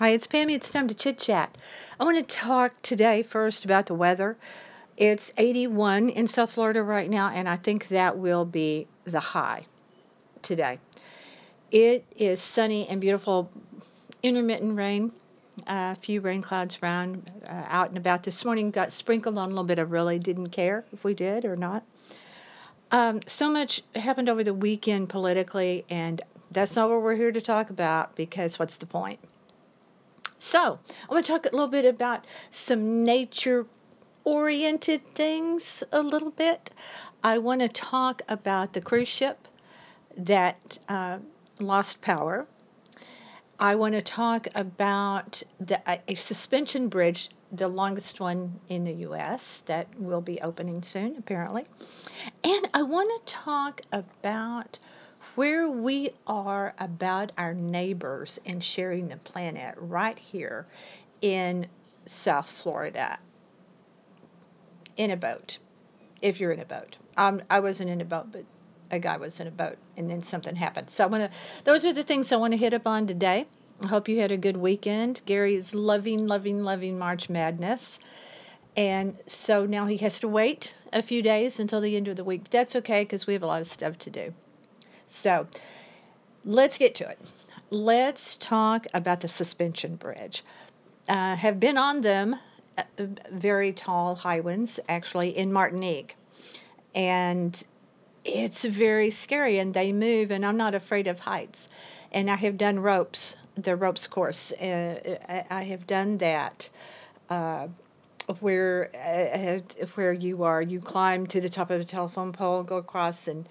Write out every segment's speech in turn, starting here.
Hi, it's Pammy. It's time to chit chat. I want to talk today first about the weather. It's 81 in South Florida right now, and I think that will be the high today. It is sunny and beautiful, intermittent rain, a few rain clouds around, uh, out and about. This morning got sprinkled on a little bit. I really didn't care if we did or not. Um, so much happened over the weekend politically, and that's not what we're here to talk about because what's the point? So, I want to talk a little bit about some nature oriented things a little bit. I want to talk about the cruise ship that uh, lost power. I want to talk about the, a suspension bridge, the longest one in the U.S., that will be opening soon, apparently. And I want to talk about where we are about our neighbors and sharing the planet right here in South Florida in a boat, if you're in a boat. Um, I wasn't in a boat, but a guy was in a boat, and then something happened. So I want to. Those are the things I want to hit up on today. I hope you had a good weekend. Gary is loving, loving, loving March Madness. And so now he has to wait a few days until the end of the week. That's okay because we have a lot of stuff to do. So let's get to it. Let's talk about the suspension bridge. Uh, have been on them, uh, very tall high ones, actually, in Martinique. And it's very scary, and they move, and I'm not afraid of heights. And I have done ropes, the ropes course. Uh, I have done that. Uh, where uh, where you are, you climb to the top of a telephone pole, go across, and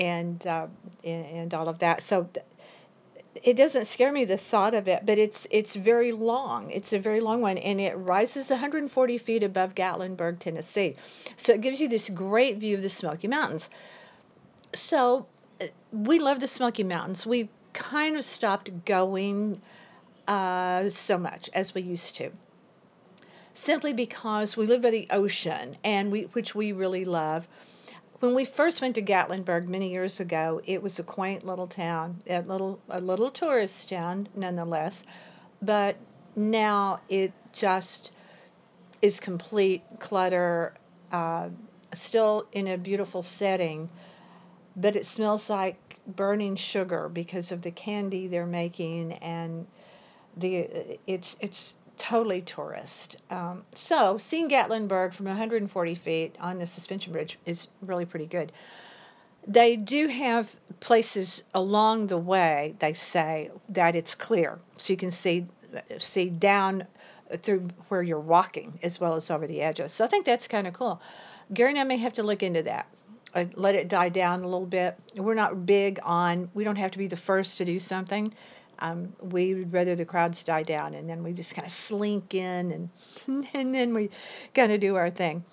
and uh, and, all of that. So it doesn't scare me the thought of it, but it's it's very long. It's a very long one, and it rises 140 feet above Gatlinburg, Tennessee. So it gives you this great view of the Smoky Mountains. So uh, we love the Smoky Mountains. We kind of stopped going uh, so much as we used to, simply because we live by the ocean, and we which we really love when we first went to Gatlinburg many years ago, it was a quaint little town, a little a little tourist town nonetheless, but now it just is complete clutter, uh, still in a beautiful setting, but it smells like burning sugar because of the candy they're making and the it's it's totally tourist. Um, so seeing Gatlinburg from 140 feet on the suspension bridge is really pretty good. They do have places along the way, they say, that it's clear. So you can see see down through where you're walking as well as over the edges. So I think that's kind of cool. Gary and I may have to look into that. Uh, let it die down a little bit. We're not big on, we don't have to be the first to do something. Um, we would rather the crowds die down and then we just kind of slink in and and then we kind of do our thing.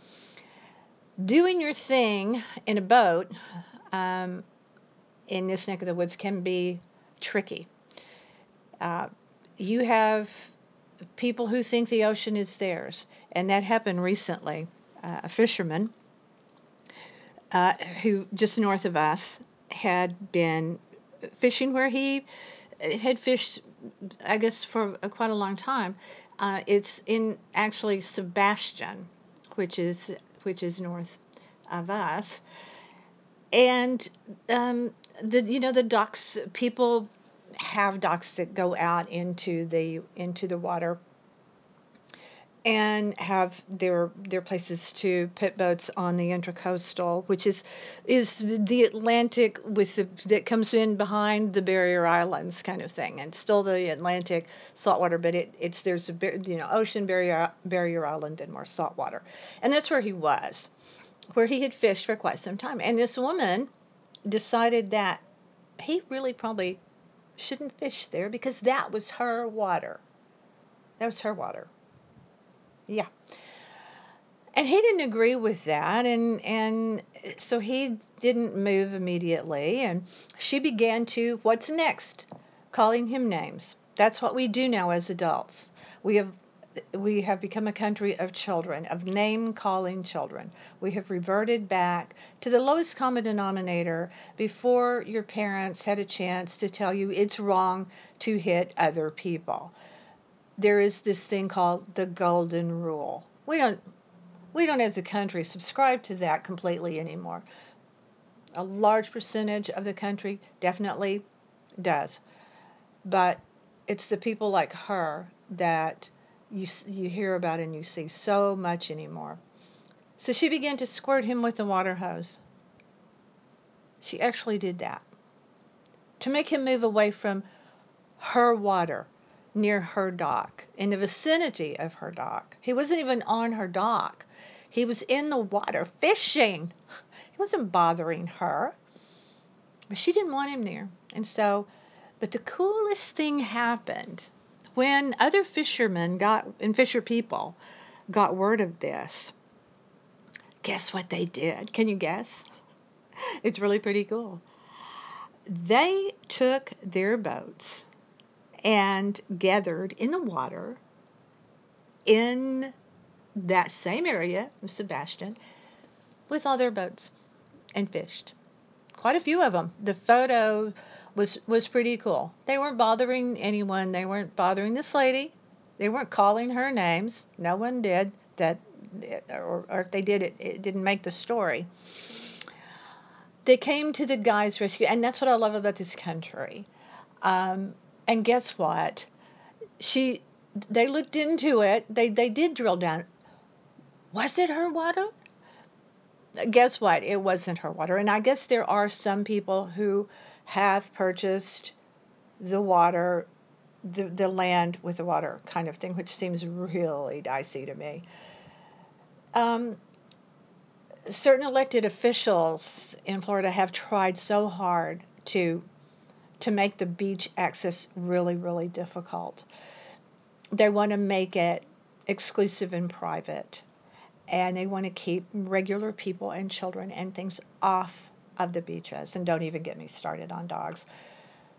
Doing your thing in a boat um, in this neck of the woods can be tricky. Uh, you have people who think the ocean is theirs, and that happened recently. Uh, a fisherman uh, who just north of us had been fishing where he had fished, I guess, for quite a long time. Uh, it's in actually Sebastian, which is which is north of us, and um, the you know the docks people have docks that go out into the into the water and have their their places to put boats on the intracoastal, which is is the Atlantic with the that comes in behind the barrier islands kind of thing, and still the Atlantic saltwater, but it it's there's a you know ocean barrier barrier island and more saltwater, and that's where he was, where he had fished for quite some time, and this woman decided that he really probably shouldn't fish there because that was her water. That was her water yeah. And he didn't agree with that and and so he didn't move immediately and she began to what's next? Calling him names. That's what we do now as adults. We have we have become a country of children, of name calling children. We have reverted back to the lowest common denominator before your parents had a chance to tell you it's wrong to hit other people. There is this thing called the golden rule. We don't we don't as a country subscribe to that completely anymore. A large percentage of the country definitely does. But it's the people like her that you you hear about and you see so much anymore. So she began to squirt him with the water hose. She actually did that to make him move away from her water near her dock, in the vicinity of her dock. He wasn't even on her dock. He was in the water fishing. He wasn't bothering her. But she didn't want him there. And so, but the coolest thing happened when other fishermen got, and fisher people got word of this. Guess what they did? Can you guess? It's really pretty cool. They took their boats and gathered in the water in that same area of Sebastian with all their boats and fished. Quite a few of them. The photo was was pretty cool. They weren't bothering anyone. They weren't bothering this lady. They weren't calling her names. No one did that, or, or if they did, it, it didn't make the story. They came to the guy's rescue, and that's what I love about this country. Um, and guess what? She, they looked into it. They they did drill down. Was it her water? Guess what? It wasn't her water. And I guess there are some people who have purchased the water, the, the land with the water kind of thing, which seems really dicey to me. Um, certain elected officials in Florida have tried so hard to to make the beach access really, really difficult. They want to make it exclusive and private, and they want to keep regular people and children and things off of the beaches. And don't even get me started on dogs.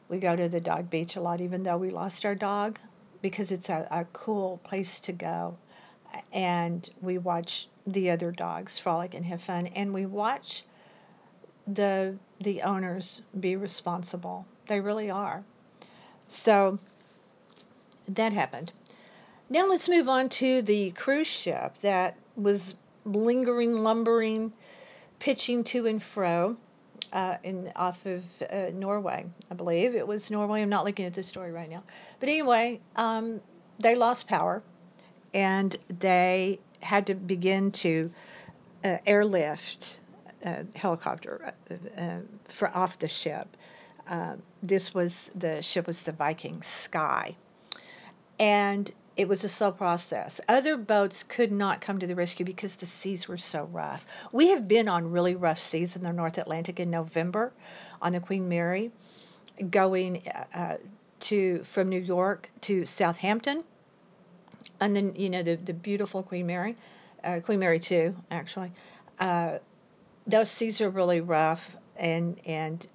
We go to the dog beach a lot, even though we lost our dog, because it's a, a cool place to go. And we watch the other dogs frolic and have fun, and we watch the the owners be responsible. They really are. So that happened. Now let's move on to the cruise ship that was lingering, lumbering, pitching to and fro uh, in off of uh, Norway, I believe it was Norway. I'm not looking at the story right now, but anyway, um, they lost power, and they had to begin to uh, airlift uh, helicopter uh, uh, for off the ship. Uh, this was the ship was the Viking Sky, and it was a slow process. Other boats could not come to the rescue because the seas were so rough. We have been on really rough seas in the North Atlantic in November on the Queen Mary, going uh, to from New York to Southampton, and then you know the the beautiful Queen Mary, uh, Queen Mary two actually. Uh, those seas are really rough, and and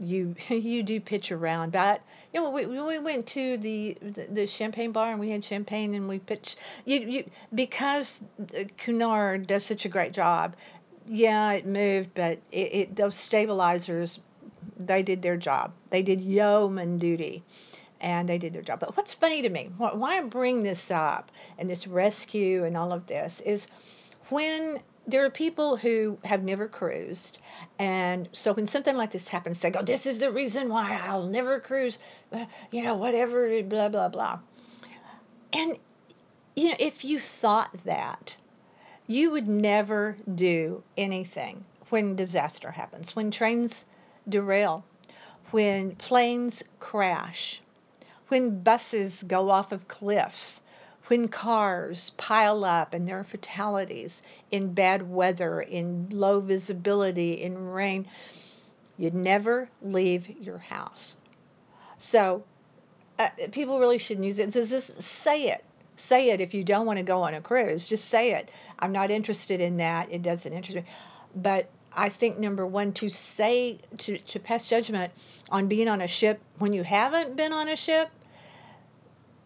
you you do pitch around. But you know, we, we went to the, the, the champagne bar and we had champagne and we pitched. You you because Cunard does such a great job. Yeah, it moved, but it, it those stabilizers, they did their job. They did yeoman duty and they did their job. But what's funny to me, why I bring this up and this rescue and all of this is when there are people who have never cruised, and so when something like this happens, they go, "This is the reason why I'll never cruise," uh, you know, whatever, blah blah blah. And you know, if you thought that, you would never do anything when disaster happens, when trains derail, when planes crash, when buses go off of cliffs when cars pile up and there are fatalities in bad weather, in low visibility, in rain, you'd never leave your house. So uh, people really shouldn't use it. So just say it. Say it if you don't want to go on a cruise. Just say it. I'm not interested in that. It doesn't interest me. But I think number one to say to, to pass judgment on being on a ship when you haven't been on a ship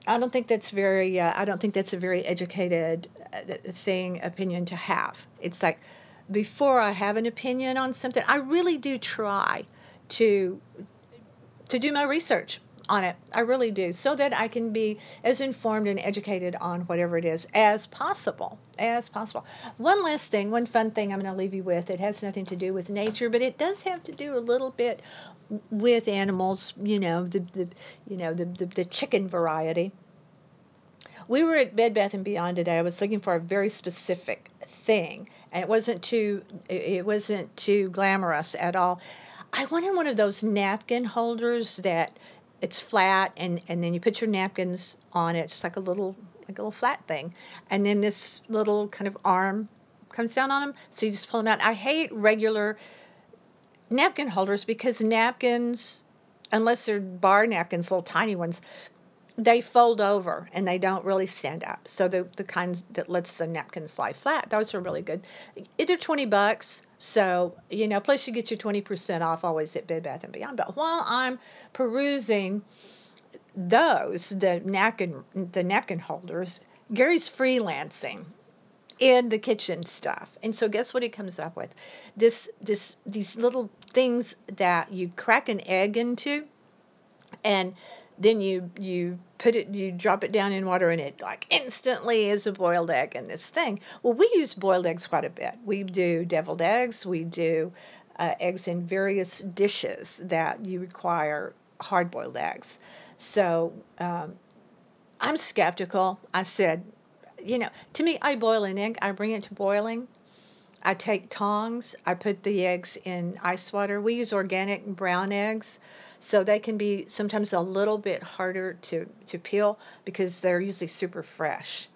I don't think that's very. Uh, I don't think that's a very educated uh, thing opinion to have. It's like before I have an opinion on something, I really do try to to do my research on it. I really do, so that I can be as informed and educated on whatever it is as possible. As possible. One last thing, one fun thing I'm going to leave you with. It has nothing to do with nature, but it does have to do a little bit with animals. You know, the, the you know the, the the chicken variety. We were at Bed Bath and Beyond today. I was looking for a very specific thing, and it wasn't too it wasn't too glamorous at all. I wanted one of those napkin holders that it's flat and and then you put your napkins on it. It's like a little like a little flat thing, and then this little kind of arm comes down on them, so you just pull them out. I hate regular napkin holders because napkins, unless they're bar napkins, little tiny ones, they fold over and they don't really stand up. So the the kinds that lets the napkins lie flat, those are really good. They're 20 bucks. So, you know, plus you get your 20% off always at Bed Bath and Beyond. But while I'm perusing those, the napkin the napkin holders, Gary's freelancing in the kitchen stuff. And so guess what he comes up with? This this these little things that you crack an egg into and then you you put it you drop it down in water and it like instantly is a boiled egg in this thing. Well we use boiled eggs quite a bit. We do deviled eggs. We do uh, eggs in various dishes that you require hard boiled eggs. So um, i'm skeptical. I said you know to me i boil an egg i bring it to boiling I take tongs, I put the eggs in ice water. We use organic brown eggs. So they can be sometimes a little bit harder to, to peel because they're usually super fresh.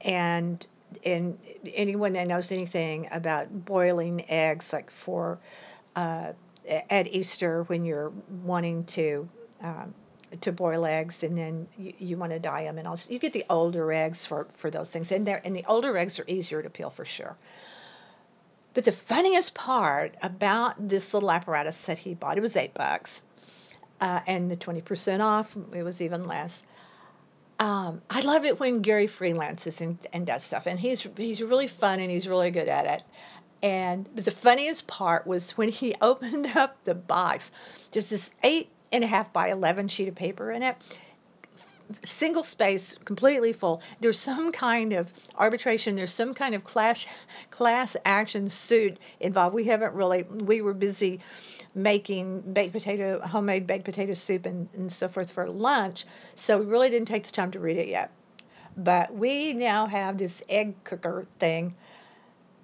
And and anyone that knows anything about boiling eggs, like for uh, at Easter when you're wanting to um, to boil eggs and then you, you want to dye them and also you get the older eggs for for those things and they and the older eggs are easier to peel for sure. But the funniest part about this little apparatus that he bought, it was eight bucks uh, and the 20% off, it was even less. Um, I love it when Gary freelances and, and does stuff, and he's he's really fun and he's really good at it. And the funniest part was when he opened up the box. There's this eight and a half by eleven sheet of paper in it, single space, completely full. There's some kind of arbitration. There's some kind of class class action suit involved. We haven't really. We were busy making baked potato, homemade baked potato soup and, and so forth for lunch. So we really didn't take the time to read it yet. But we now have this egg cooker thing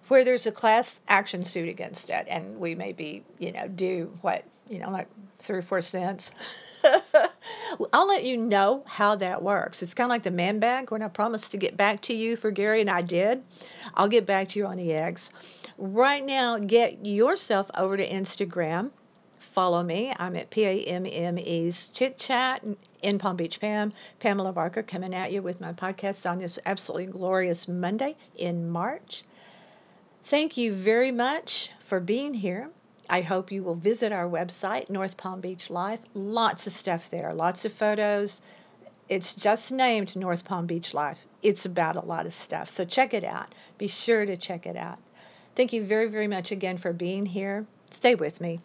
where there's a class action suit against it, and we maybe, you know, do what, you know, like three or four cents. I'll let you know how that works. It's kind of like the man bag when I promised to get back to you for Gary, and I did. I'll get back to you on the eggs. Right now, get yourself over to Instagram follow me. I'm at PAMME's Chit Chat in Palm Beach Pam. Pamela Barker coming at you with my podcast on this absolutely glorious Monday in March. Thank you very much for being here. I hope you will visit our website, North Palm Beach Life. Lots of stuff there, lots of photos. It's just named North Palm Beach Life. It's about a lot of stuff. So check it out. Be sure to check it out. Thank you very, very much again for being here. Stay with me.